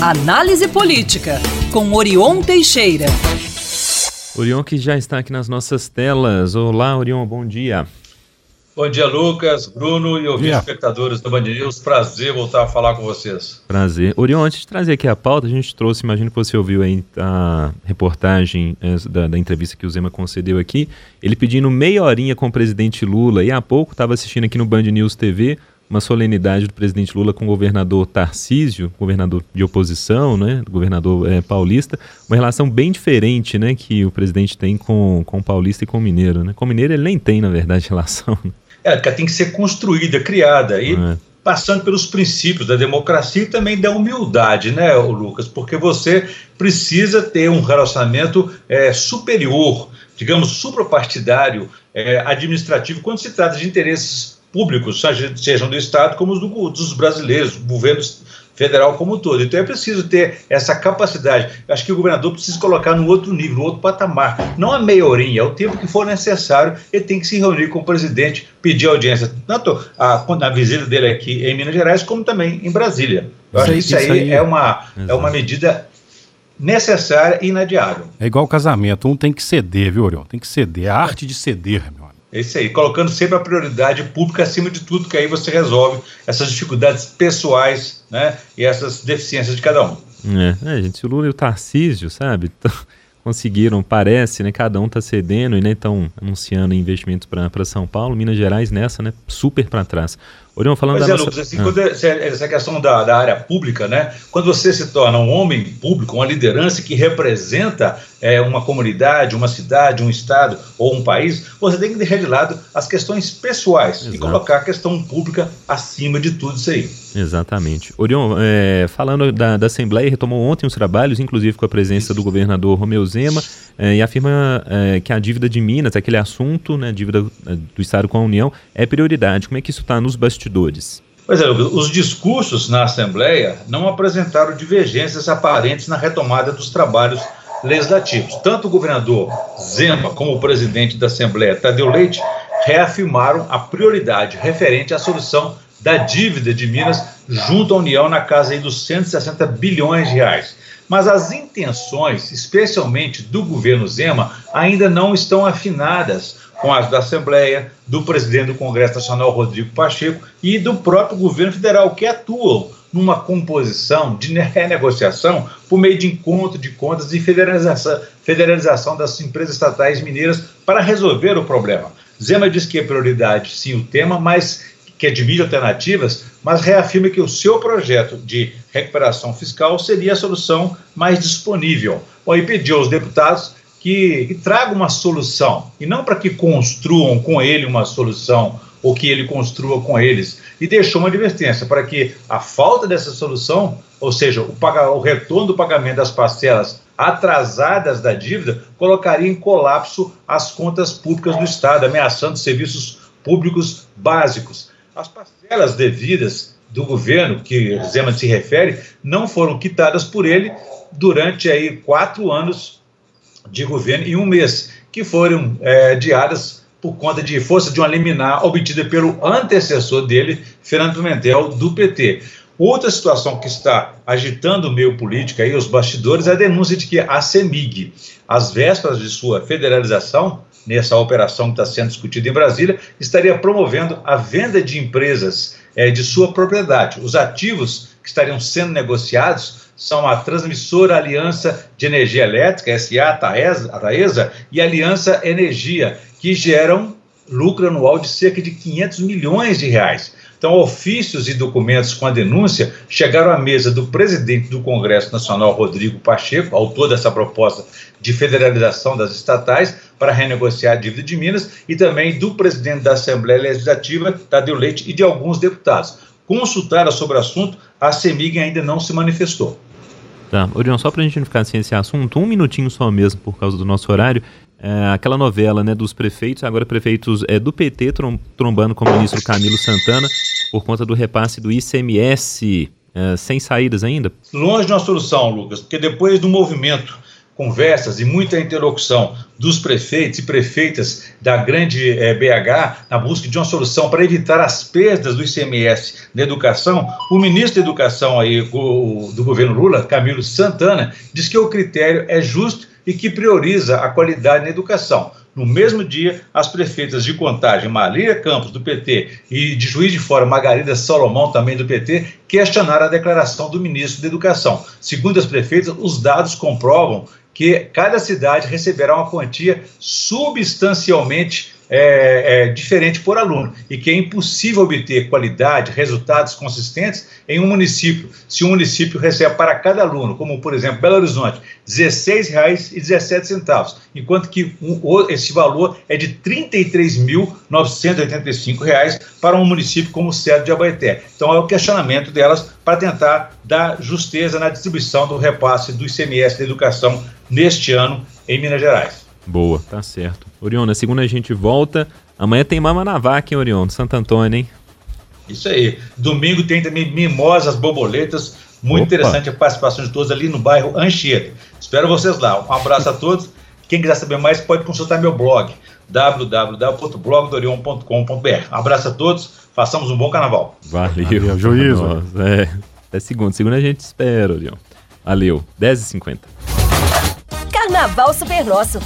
Análise Política, com Orion Teixeira. Orion que já está aqui nas nossas telas. Olá, Orion, bom dia. Bom dia, Lucas, Bruno e ouvintes espectadores do Band News. Prazer voltar a falar com vocês. Prazer. Orion, antes de trazer aqui a pauta, a gente trouxe, imagino que você ouviu aí a reportagem eh, da, da entrevista que o Zema concedeu aqui, ele pedindo meia horinha com o presidente Lula e há pouco estava assistindo aqui no Band News TV uma solenidade do presidente Lula com o governador Tarcísio, governador de oposição, né, governador é, paulista, uma relação bem diferente, né, que o presidente tem com, com o paulista e com o mineiro, né? Com o mineiro ele nem tem, na verdade, relação. É, porque tem que ser construída, criada e é. passando pelos princípios da democracia e também da humildade, né, Lucas? Porque você precisa ter um relacionamento é, superior, digamos, suprapartidário, é, administrativo, quando se trata de interesses públicos, sejam do Estado como os do, dos brasileiros, governos federal como um todo. Então é preciso ter essa capacidade. Acho que o governador precisa colocar no outro nível, no outro patamar. Não a meia horinha, é o tempo que for necessário, ele tem que se reunir com o presidente, pedir audiência, tanto a, na visita dele aqui em Minas Gerais, como também em Brasília. Eu acho que isso, isso aí, aí, é, uma, é uma medida necessária e inadiável. É igual casamento, um tem que ceder, viu, Orion? Tem que ceder. É a arte de ceder, meu é isso aí, colocando sempre a prioridade pública acima de tudo, que aí você resolve essas dificuldades pessoais né, e essas deficiências de cada um. É, é gente, o Lula e o Tarcísio, sabe, conseguiram, parece, né, cada um está cedendo e estão né, anunciando investimentos para São Paulo, Minas Gerais nessa, né, super para trás. Orion, falando da é, nossa... Lucas, assim, ah. é, essa questão da, da, área pública, né? Quando você se torna um homem público, uma liderança que representa é, uma comunidade, uma cidade, um estado ou um país, você tem que deixar de lado as questões pessoais Exato. e colocar a questão pública acima de tudo isso aí. Exatamente. Orion, é, falando da, da Assembleia, retomou ontem os trabalhos, inclusive com a presença do governador Romeu Zema, é, e afirma é, que a dívida de Minas, aquele assunto, né, dívida é, do Estado com a União, é prioridade. Como é que isso está nos bastidores? Pois é, os discursos na Assembleia não apresentaram divergências aparentes na retomada dos trabalhos legislativos. Tanto o governador Zema como o presidente da Assembleia, Tadeu Leite, reafirmaram a prioridade referente à solução da dívida de Minas junto à União na casa dos 160 bilhões de reais. Mas as intenções, especialmente do governo Zema, ainda não estão afinadas com as da Assembleia, do presidente do Congresso Nacional, Rodrigo Pacheco, e do próprio governo federal, que atuam numa composição de renegociação por meio de encontro de contas e federalização, federalização das empresas estatais mineiras para resolver o problema. Zema diz que é prioridade, sim, o tema, mas que é de mídia alternativas, mas reafirma que o seu projeto de recuperação fiscal seria a solução mais disponível. Bom, e pediu aos deputados que, que tragam uma solução, e não para que construam com ele uma solução ou que ele construa com eles. E deixou uma advertência para que a falta dessa solução, ou seja, o, o retorno do pagamento das parcelas atrasadas da dívida, colocaria em colapso as contas públicas do Estado, ameaçando serviços públicos básicos. As parcelas devidas do governo, que Zema se refere, não foram quitadas por ele durante aí quatro anos de governo e um mês, que foram é, diárias por conta de força de uma liminar obtida pelo antecessor dele, Fernando Pimentel, do PT. Outra situação que está agitando o meio político e os bastidores é a denúncia de que a CEMIG, às vésperas de sua federalização, nessa operação que está sendo discutida em Brasília, estaria promovendo a venda de empresas é, de sua propriedade. Os ativos que estariam sendo negociados são a Transmissora Aliança de Energia Elétrica, SA, a Taesa, e a Aliança Energia, que geram lucro anual de cerca de 500 milhões de reais. Então, ofícios e documentos com a denúncia chegaram à mesa do presidente do Congresso Nacional, Rodrigo Pacheco, autor dessa proposta de federalização das estatais para renegociar a dívida de Minas, e também do presidente da Assembleia Legislativa, Tadeu Leite, e de alguns deputados. Consultaram sobre o assunto, a CEMIG ainda não se manifestou. Tá, Orion, só para a gente não ficar sem esse assunto, um minutinho só mesmo por causa do nosso horário. É, aquela novela né, dos prefeitos, agora prefeitos é, do PT trom trombando com o ministro Camilo Santana por conta do repasse do ICMS, é, sem saídas ainda? Longe de uma solução, Lucas, porque depois do movimento conversas e muita interlocução dos prefeitos e prefeitas da grande eh, BH na busca de uma solução para evitar as perdas do ICMS na educação, o ministro da Educação aí, o, do governo Lula, Camilo Santana, diz que o critério é justo e que prioriza a qualidade na educação. No mesmo dia, as prefeitas de Contagem, Maria Campos, do PT, e de Juiz de Fora, Margarida Salomão, também do PT, questionaram a declaração do ministro da Educação. Segundo as prefeitas, os dados comprovam que cada cidade receberá uma quantia substancialmente é, é, diferente por aluno e que é impossível obter qualidade, resultados consistentes em um município. Se um município recebe para cada aluno, como por exemplo Belo Horizonte, R$ 16,17, enquanto que um, esse valor é de R$ 33.985 para um município como o Cedro de Abaeté. Então é o questionamento delas para tentar dar justeza na distribuição do repasse do ICMS da educação neste ano em Minas Gerais. Boa, tá certo. Orion, na segunda a gente volta. Amanhã tem Mama na Vaca, hein, Orion? Santo Antônio, hein? Isso aí. Domingo tem também Mimosas Borboletas. Muito Opa. interessante a participação de todos ali no bairro Anchieta. Espero vocês lá. Um abraço a todos. Quem quiser saber mais pode consultar meu blog www.blogdorion.com.br. Um abraço a todos. Façamos um bom carnaval. Valeu. Valeu juízo. É. Até segunda. Segunda a gente espera, Orion. Valeu. 10h50. Carnaval Super Nosso.